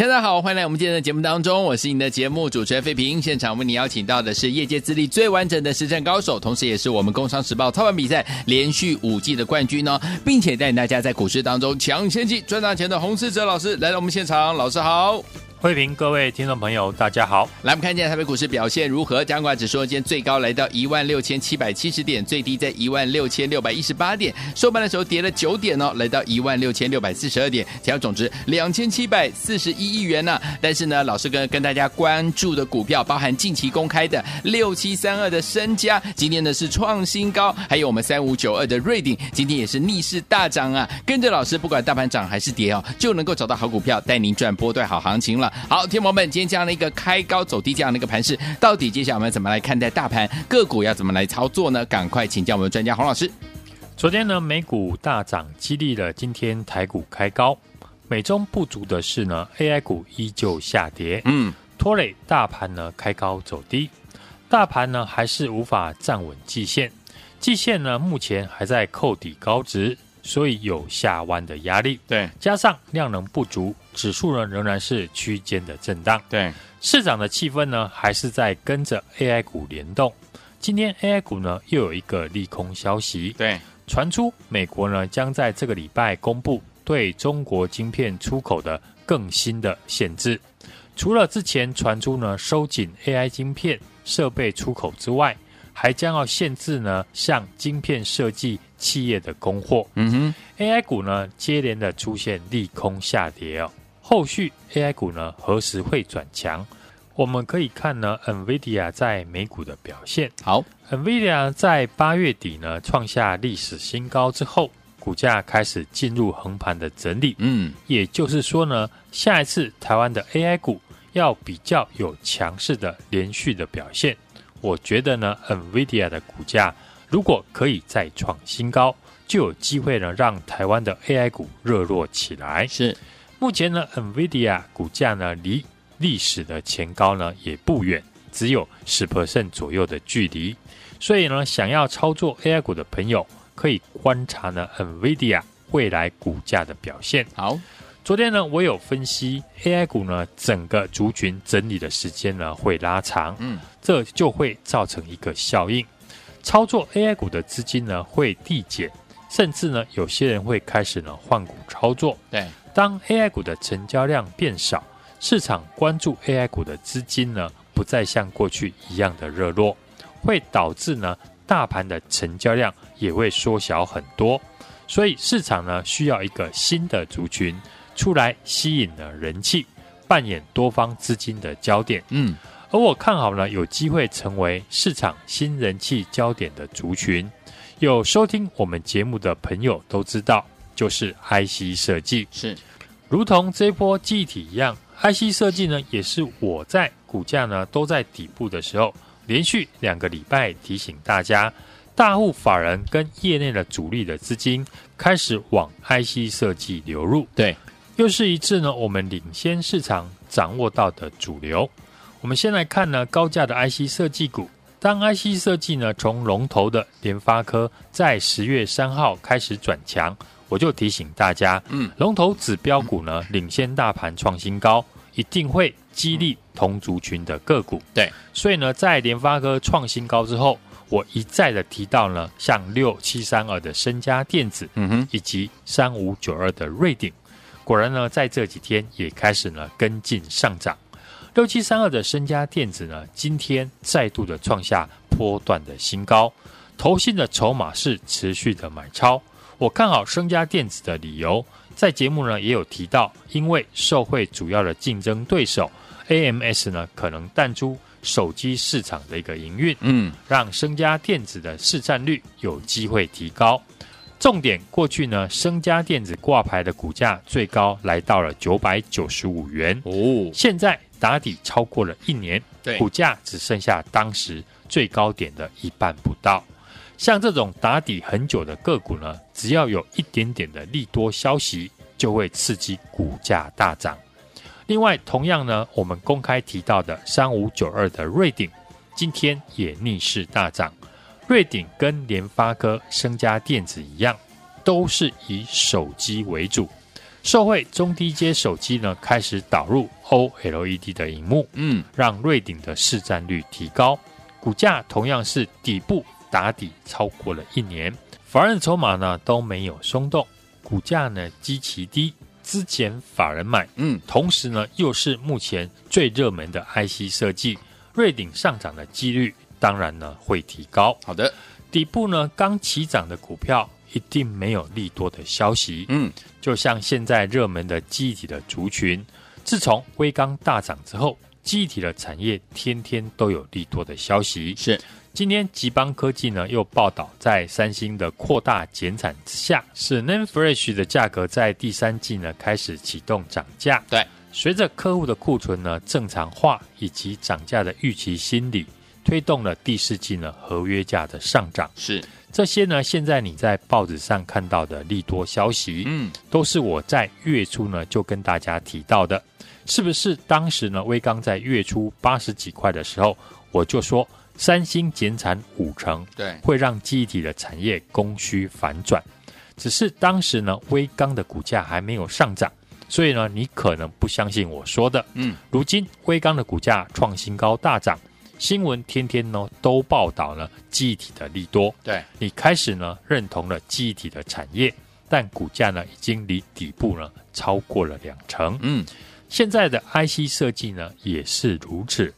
大家好，欢迎来我们今天的节目当中，我是你的节目主持人费平。现场为你邀请到的是业界资历最完整的实战高手，同时也是我们工商时报操盘比赛连续五季的冠军哦，并且带领大家在股市当中抢先机赚大钱的洪世哲老师来到我们现场，老师好。慧平，各位听众朋友，大家好。来，我们看一下台北股市表现如何？加权指数今天最高来到一万六千七百七十点，最低在一万六千六百一十八点，收盘的时候跌了九点哦，来到一万六千六百四十二点，成交总值两千七百四十一亿元呢、但是呢，老师跟跟大家关注的股票，包含近期公开的六七三二的身家，今天呢是创新高，还有我们三五九二的瑞鼎，今天也是逆势大涨啊。跟着老师，不管大盘涨还是跌哦，就能够找到好股票，带您赚波段好行情了。好，天魔们，今天这样的一个开高走低这样的一个盘势，到底接下来我们怎么来看待大盘个股要怎么来操作呢？赶快请教我们的专家洪老师。昨天呢，美股大涨，激励了今天台股开高。美中不足的是呢，AI 股依旧下跌，嗯，拖累大盘呢开高走低。大盘呢还是无法站稳季线，季线呢目前还在扣底高值。所以有下弯的压力，对，加上量能不足，指数呢仍然是区间的震荡，对，市场的气氛呢还是在跟着 AI 股联动。今天 AI 股呢又有一个利空消息，对，传出美国呢将在这个礼拜公布对中国晶片出口的更新的限制，除了之前传出呢收紧 AI 晶片设备出口之外，还将要限制呢向晶片设计。企业的供货，嗯哼，AI 股呢接连的出现利空下跌哦。后续 AI 股呢何时会转强？我们可以看呢，NVIDIA 在美股的表现。好，NVIDIA 在八月底呢创下历史新高之后，股价开始进入横盘的整理。嗯，也就是说呢，下一次台湾的 AI 股要比较有强势的连续的表现，我觉得呢，NVIDIA 的股价。如果可以再创新高，就有机会呢，让台湾的 AI 股热络起来。是，目前呢，NVIDIA 股价呢离历史的前高呢也不远，只有十 percent 左右的距离。所以呢，想要操作 AI 股的朋友，可以观察呢 NVIDIA 未来股价的表现。好，昨天呢，我有分析 AI 股呢整个族群整理的时间呢会拉长，嗯，这就会造成一个效应。操作 AI 股的资金呢会递减，甚至呢有些人会开始呢换股操作。对，当 AI 股的成交量变少，市场关注 AI 股的资金呢不再像过去一样的热络，会导致呢大盘的成交量也会缩小很多。所以市场呢需要一个新的族群出来吸引了人气，扮演多方资金的焦点。嗯。而我看好呢，有机会成为市场新人气焦点的族群。有收听我们节目的朋友都知道，就是 IC 设计。是，如同这一波记忆体一样，IC 设计呢，也是我在股价呢都在底部的时候，连续两个礼拜提醒大家，大户法人跟业内的主力的资金开始往 IC 设计流入。对，又是一次呢，我们领先市场掌握到的主流。我们先来看呢，高价的 IC 设计股。当 IC 设计呢从龙头的联发科在十月三号开始转强，我就提醒大家，嗯，龙头指标股呢领先大盘创新高，一定会激励同族群的个股。对，所以呢，在联发科创新高之后，我一再的提到呢，像六七三二的身家电子，嗯哼，以及三五九二的瑞鼎，果然呢，在这几天也开始呢跟进上涨。六七三二的升家电子呢，今天再度的创下波段的新高，投信的筹码是持续的买超。我看好升家电子的理由，在节目呢也有提到，因为受惠主要的竞争对手 AMS 呢可能淡出手机市场的一个营运，嗯，让升家电子的市占率有机会提高。重点过去呢，升家电子挂牌的股价最高来到了九百九十五元哦，现在。打底超过了一年，股价只剩下当时最高点的一半不到。像这种打底很久的个股呢，只要有一点点的利多消息，就会刺激股价大涨。另外，同样呢，我们公开提到的三五九二的瑞鼎，今天也逆势大涨。瑞鼎跟联发科、升家电子一样，都是以手机为主。受惠中低阶手机呢开始导入 OLED 的荧幕，嗯，让瑞鼎的市占率提高，股价同样是底部打底超过了一年，法人筹码呢都没有松动，股价呢极其低，资前法人买，嗯，同时呢又是目前最热门的 IC 设计，瑞鼎上涨的几率当然呢会提高。好的，底部呢刚起涨的股票。一定没有利多的消息。嗯，就像现在热门的记忆体的族群，自从威刚大涨之后，记忆体的产业天天都有利多的消息。是，今天吉邦科技呢又报道，在三星的扩大减产之下，是 NAND Flash 的价格在第三季呢开始启动涨价。对，随着客户的库存呢正常化以及涨价的预期心理，推动了第四季呢合约价的上涨。是。这些呢，现在你在报纸上看到的利多消息，嗯，都是我在月初呢就跟大家提到的，是不是？当时呢，威刚在月初八十几块的时候，我就说三星减产五成，对，会让记忆体的产业供需反转。只是当时呢，威刚的股价还没有上涨，所以呢，你可能不相信我说的。嗯，如今威刚的股价创新高大涨。新闻天天呢都报道呢记忆体的利多，对，你开始呢认同了记忆体的产业，但股价呢已经离底部呢超过了两成。嗯，现在的 IC 设计呢也是如此。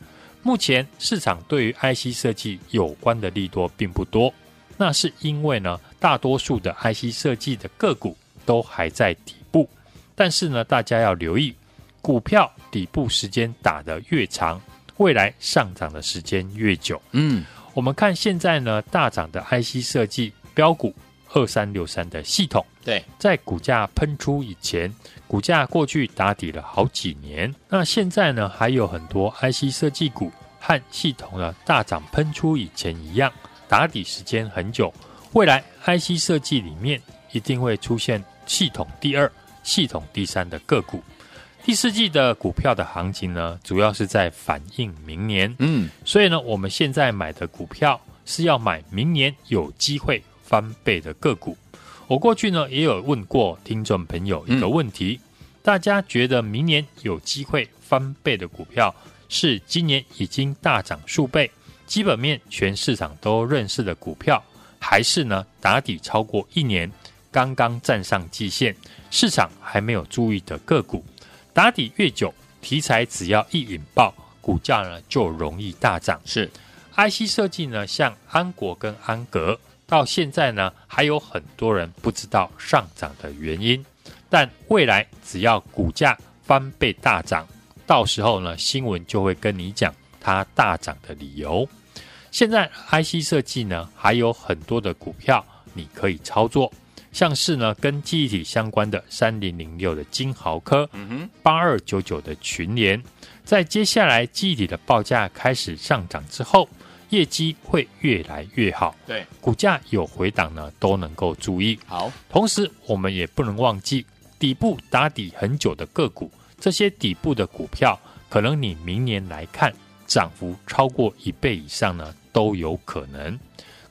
目前市场对于 IC 设计有关的利多并不多，那是因为呢大多数的 IC 设计的个股都还在底部。但是呢大家要留意，股票底部时间打得越长。未来上涨的时间越久，嗯，我们看现在呢大涨的 IC 设计标股二三六三的系统，对，在股价喷出以前，股价过去打底了好几年，那现在呢还有很多 IC 设计股和系统呢大涨喷出以前一样，打底时间很久，未来 IC 设计里面一定会出现系统第二、系统第三的个股。第四季的股票的行情呢，主要是在反映明年。嗯，所以呢，我们现在买的股票是要买明年有机会翻倍的个股。我过去呢也有问过听众朋友一个问题：嗯、大家觉得明年有机会翻倍的股票是今年已经大涨数倍、基本面全市场都认识的股票，还是呢打底超过一年、刚刚站上季线、市场还没有注意的个股？打底越久，题材只要一引爆，股价呢就容易大涨。是，IC 设计呢，像安国跟安格，到现在呢还有很多人不知道上涨的原因。但未来只要股价翻倍大涨，到时候呢新闻就会跟你讲它大涨的理由。现在 IC 设计呢还有很多的股票你可以操作。像是呢，跟记忆体相关的三零零六的金豪科，八二九九的群联，在接下来记忆体的报价开始上涨之后，业绩会越来越好。对，股价有回档呢，都能够注意。好，同时我们也不能忘记底部打底很久的个股，这些底部的股票，可能你明年来看涨幅超过一倍以上呢，都有可能。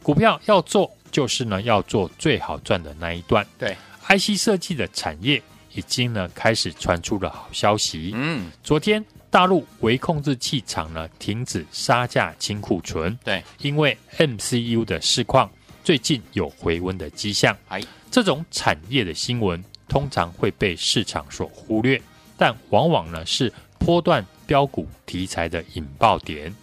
股票要做。就是呢，要做最好赚的那一段。对，IC 设计的产业已经呢开始传出了好消息。嗯，昨天大陆微控制器厂呢停止杀价清库存。对，因为 MCU 的市况最近有回温的迹象。哎，这种产业的新闻通常会被市场所忽略，但往往呢是波段标股题材的引爆点。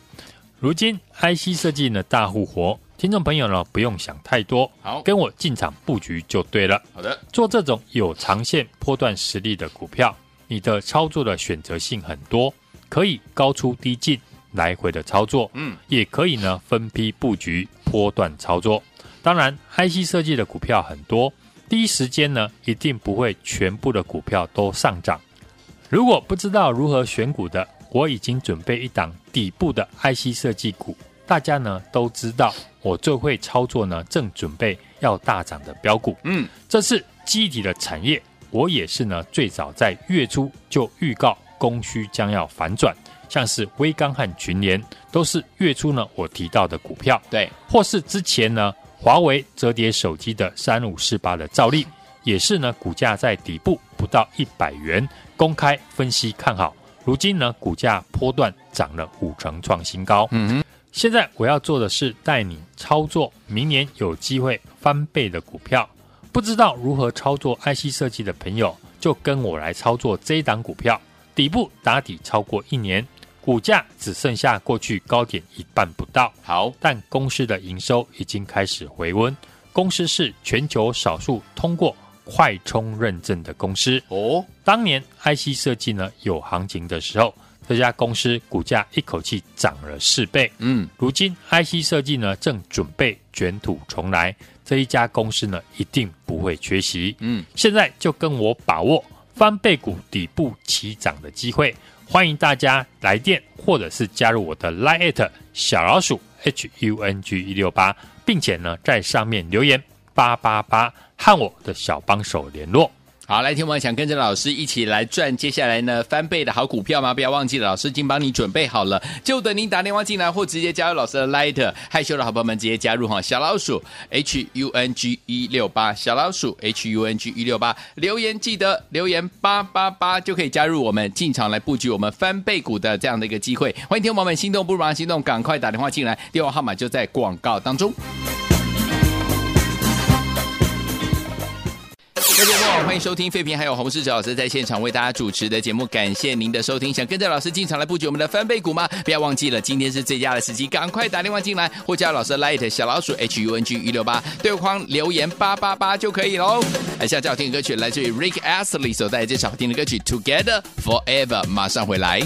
如今 IC 设计呢大复活。听众朋友呢，不用想太多，好，跟我进场布局就对了。好的，做这种有长线波段实力的股票，你的操作的选择性很多，可以高出低进，来回的操作，嗯，也可以呢分批布局波段操作。当然，IC 设计的股票很多，第一时间呢一定不会全部的股票都上涨。如果不知道如何选股的，我已经准备一档底部的 IC 设计股。大家呢都知道，我最会操作呢，正准备要大涨的标股。嗯，这是记忆体的产业，我也是呢最早在月初就预告供需将要反转，像是微刚和群联都是月初呢我提到的股票。对，或是之前呢华为折叠手机的三五四八的照例，也是呢股价在底部不到一百元，公开分析看好。如今呢，股价波段涨了五成，创新高。嗯哼，现在我要做的是带你操作明年有机会翻倍的股票。不知道如何操作 IC 设计的朋友，就跟我来操作这一档股票。底部打底超过一年，股价只剩下过去高点一半不到。好，但公司的营收已经开始回温。公司是全球少数通过。快充认证的公司哦，当年 IC 设计呢有行情的时候，这家公司股价一口气涨了四倍。嗯，如今 IC 设计呢正准备卷土重来，这一家公司呢一定不会缺席。嗯，现在就跟我把握翻倍股底部起涨的机会，欢迎大家来电或者是加入我的 Line@ 小老鼠 HUNG 一六八，并且呢在上面留言八八八。和我的小帮手联络。好，来，听我想跟着老师一起来赚接下来呢翻倍的好股票吗？不要忘记了，老师已经帮你准备好了，就等您打电话进来或直接加入老师的 Lighter。害羞的好朋友们直接加入哈，小老鼠 H U N G 一六八，小老鼠 H U N G 一六八，留言记得留言八八八就可以加入我们进场来布局我们翻倍股的这样的一个机会。欢迎听我们心动不如马上行动，赶快打电话进来，电话号码就在广告当中。各位朋友，欢迎收听废品，还有洪士哲老师在现场为大家主持的节目，感谢您的收听。想跟着老师进场来布局我们的翻倍股吗？不要忘记了，今天是最佳的时机，赶快打电话进来，或加老师的 Light 小老鼠 H U N G 一六八对话框留言八八八就可以喽。来，下最好听的歌曲来自于 Rick Astley 所带来这首好听的歌曲 Together Forever，马上回来。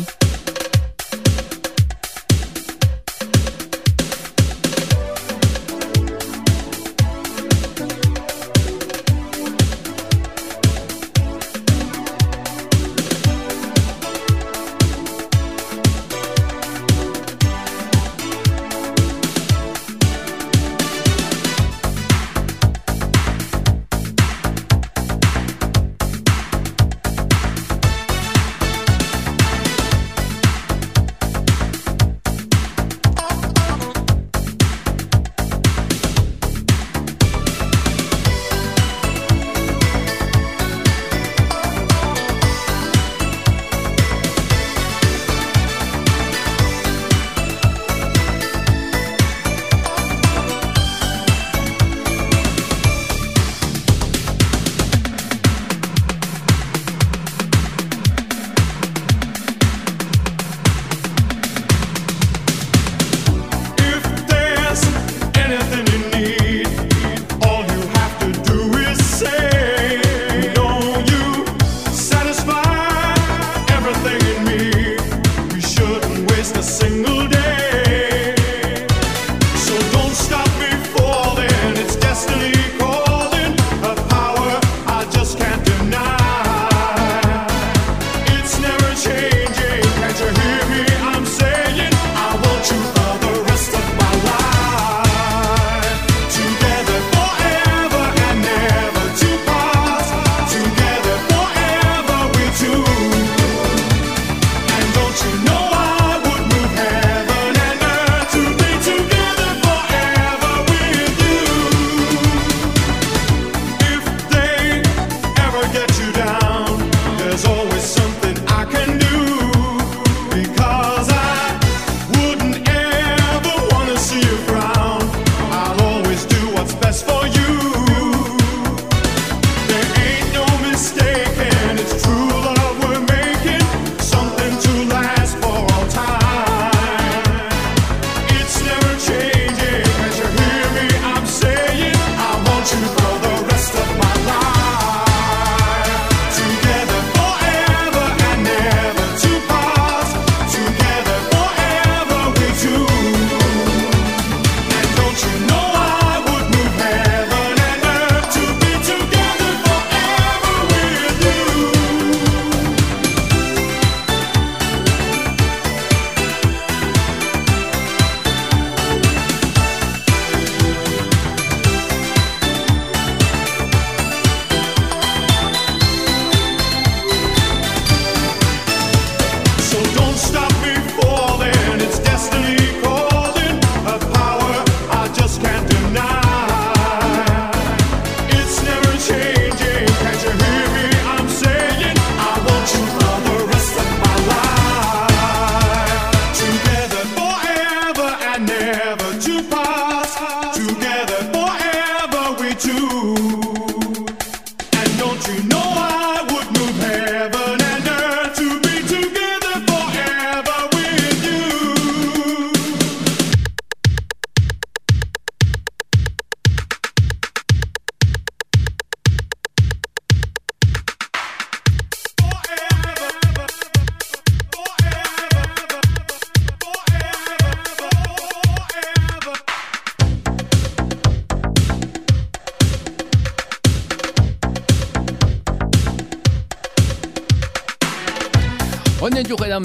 you know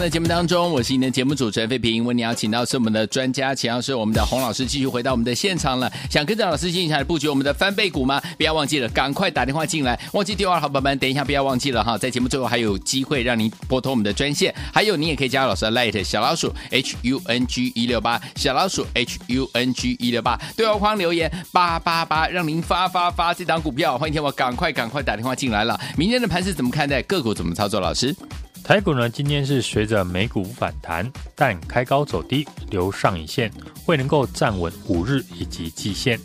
的节目当中，我是你的节目主持人费平。为你邀请到是我们的专家，请到是我们的洪老师，继续回到我们的现场了。想跟着老师进行来布局我们的翻倍股吗？不要忘记了，赶快打电话进来。忘记电话好宝宝们，等一下不要忘记了哈，在节目最后还有机会让您拨通我们的专线，还有你也可以加老师的 Light 小老鼠 H U N G 一六八小老鼠 H U N G 一六八对话框留言八八八，让您发发发这档股票。欢迎听我赶快赶快打电话进来了。明天的盘是怎么看待？个股怎么操作？老师？台股呢，今天是随着美股反弹，但开高走低，留上影线，未能够站稳五日以及季线。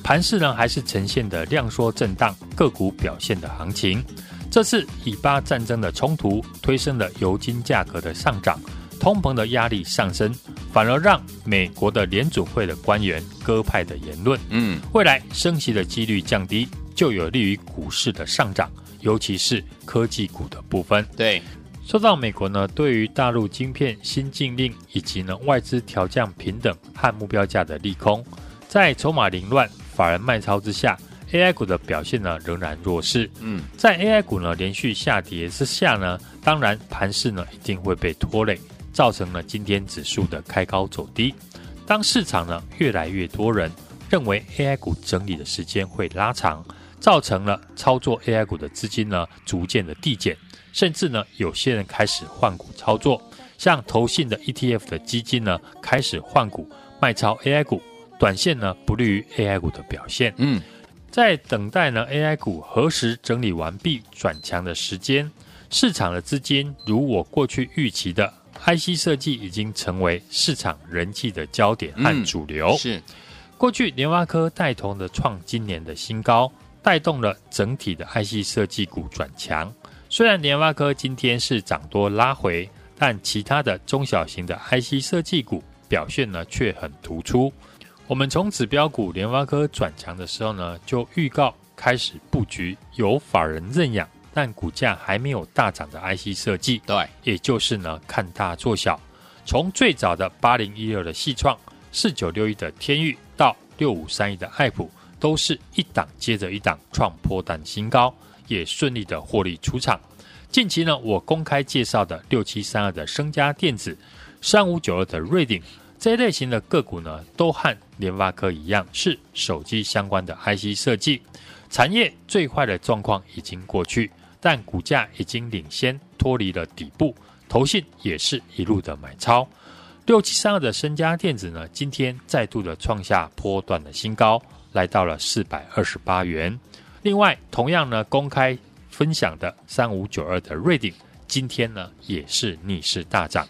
盘势呢，还是呈现的量缩震荡，个股表现的行情。这次以巴战争的冲突，推升了油金价格的上涨，通膨的压力上升，反而让美国的联准会的官员鸽派的言论，嗯，未来升息的几率降低，就有利于股市的上涨，尤其是科技股的部分。对。受到美国呢对于大陆晶片新禁令以及呢外资调降平等和目标价的利空，在筹码凌乱、法人卖超之下，AI 股的表现呢仍然弱势。嗯，在 AI 股呢连续下跌之下呢，当然盘势呢一定会被拖累，造成了今天指数的开高走低。当市场呢越来越多人认为 AI 股整理的时间会拉长，造成了操作 AI 股的资金呢逐渐的递减。甚至呢，有些人开始换股操作，像投信的 ETF 的基金呢，开始换股卖超 AI 股，短线呢不利于 AI 股的表现。嗯，在等待呢 AI 股何时整理完毕转强的时间，市场的资金如我过去预期的，IC 设计已经成为市场人气的焦点和主流。嗯、是，过去联发科带头的创今年的新高，带动了整体的 IC 设计股转强。虽然联发科今天是涨多拉回，但其他的中小型的 IC 设计股表现呢却很突出。我们从指标股联发科转强的时候呢，就预告开始布局有法人认养，但股价还没有大涨的 IC 设计。对，也就是呢看大做小。从最早的八零一六的矽创、四九六一的天域到六五三一的爱普，都是一档接着一档创波段新高。也顺利的获利出场。近期呢，我公开介绍的六七三二的升家电子、三五九二的瑞鼎这一类型的个股呢，都和联发科一样，是手机相关的 IC 设计产业。最坏的状况已经过去，但股价已经领先脱离了底部，投信也是一路的买超。六七三二的升家电子呢，今天再度的创下波段的新高，来到了四百二十八元。另外，同样呢，公开分享的三五九二的瑞鼎，今天呢也是逆势大涨。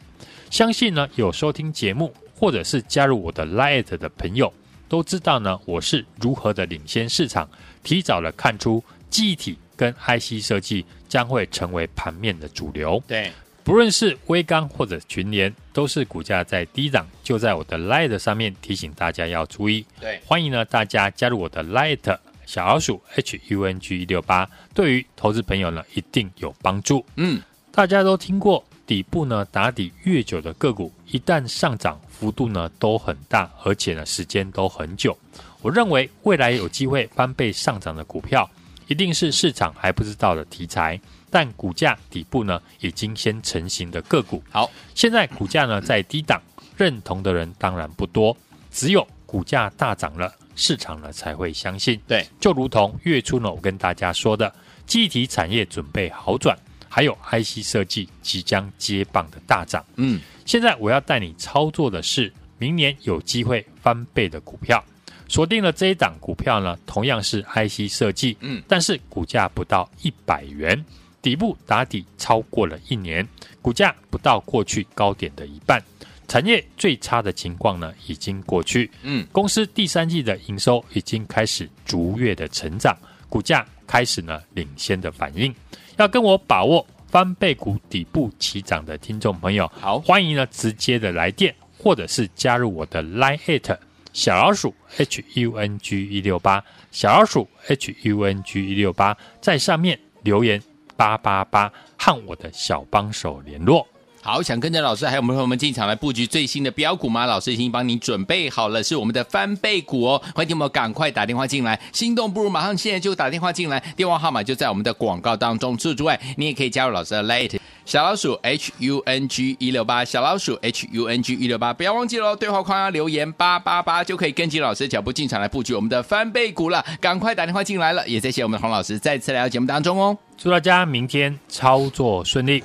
相信呢有收听节目或者是加入我的 Lite 的朋友，都知道呢我是如何的领先市场，提早的看出记忆体跟 IC 设计将会成为盘面的主流。对，不论是微刚或者群联，都是股价在低档，就在我的 Lite 上面提醒大家要注意。对，欢迎呢大家加入我的 Lite。小老鼠 H U N G 一六八，对于投资朋友呢一定有帮助。嗯，大家都听过底部呢打底越久的个股，一旦上涨幅度呢都很大，而且呢时间都很久。我认为未来有机会翻倍上涨的股票，一定是市场还不知道的题材，但股价底部呢已经先成型的个股。好，现在股价呢在低档，认同的人当然不多，只有股价大涨了。市场呢才会相信，对，就如同月初呢我跟大家说的，记忆体产业准备好转，还有 IC 设计即将接棒的大涨。嗯，现在我要带你操作的是明年有机会翻倍的股票，锁定了这一档股票呢，同样是 IC 设计，嗯，但是股价不到一百元，底部打底超过了一年，股价不到过去高点的一半。产业最差的情况呢，已经过去。嗯，公司第三季的营收已经开始逐月的成长，股价开始呢领先的反应。要跟我把握翻倍股底部起涨的听众朋友，好，欢迎呢直接的来电，或者是加入我的 Line@ 小老鼠 H U N G 一六八小老鼠 H U N G 一六八，在上面留言八八八，和我的小帮手联络。好，想跟着老师还有我们朋友们进场来布局最新的标股吗？老师已经帮你准备好了，是我们的翻倍股哦。欢迎我们赶快打电话进来，心动不如马上现在就打电话进来，电话号码就在我们的广告当中。除此之外，你也可以加入老师的 Lite。小老鼠 H U N G 一六八，小老鼠 H U N G 一六八，不要忘记喽，对话框要留言八八八就可以跟紧老师的脚步进场来布局我们的翻倍股了，赶快打电话进来了，也谢谢我们的洪老师再次来到节目当中哦，祝大家明天操作顺利。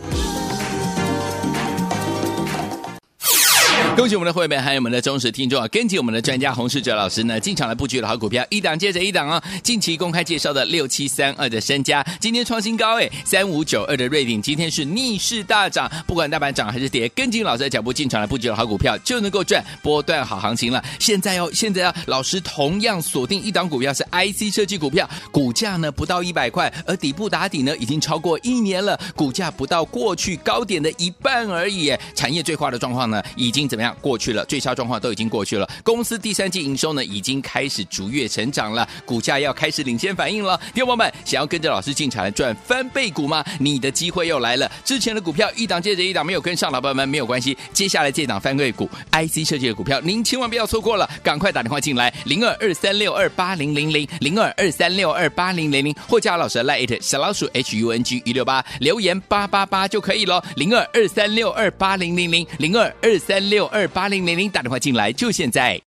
恭喜我们的会员，还有我们的忠实听众啊！跟紧我们的专家洪世哲老师呢，进场来布局的好股票，一档接着一档啊！近期公开介绍的六七三二的身家，今天创新高哎，三五九二的瑞鼎今天是逆势大涨，不管大盘涨还是跌，跟紧老师的脚步进场来布局的好股票，就能够赚波段好行情了。现在哦，现在啊，老师同样锁定一档股票是 IC 设计股票，股价呢不到一百块，而底部打底呢已经超过一年了，股价不到过去高点的一半而已。产业最坏的状况呢，已经怎么样？过去了，最差状况都已经过去了。公司第三季营收呢，已经开始逐月成长了，股价要开始领先反应了。听众们，想要跟着老师进场来赚翻倍股吗？你的机会又来了。之前的股票一档接着一档没有跟上，老朋友们没有关系。接下来这档翻倍股，IC 设计的股票，您千万不要错过了，赶快打电话进来，零二二三六二八零零零，零二二三六二八零零零，或加老师的 LINE 小老鼠 H U N G 一六八，留言八八八就可以了，零二二三六二八零零零，零二二三六二八零零零，打电话进来就现在。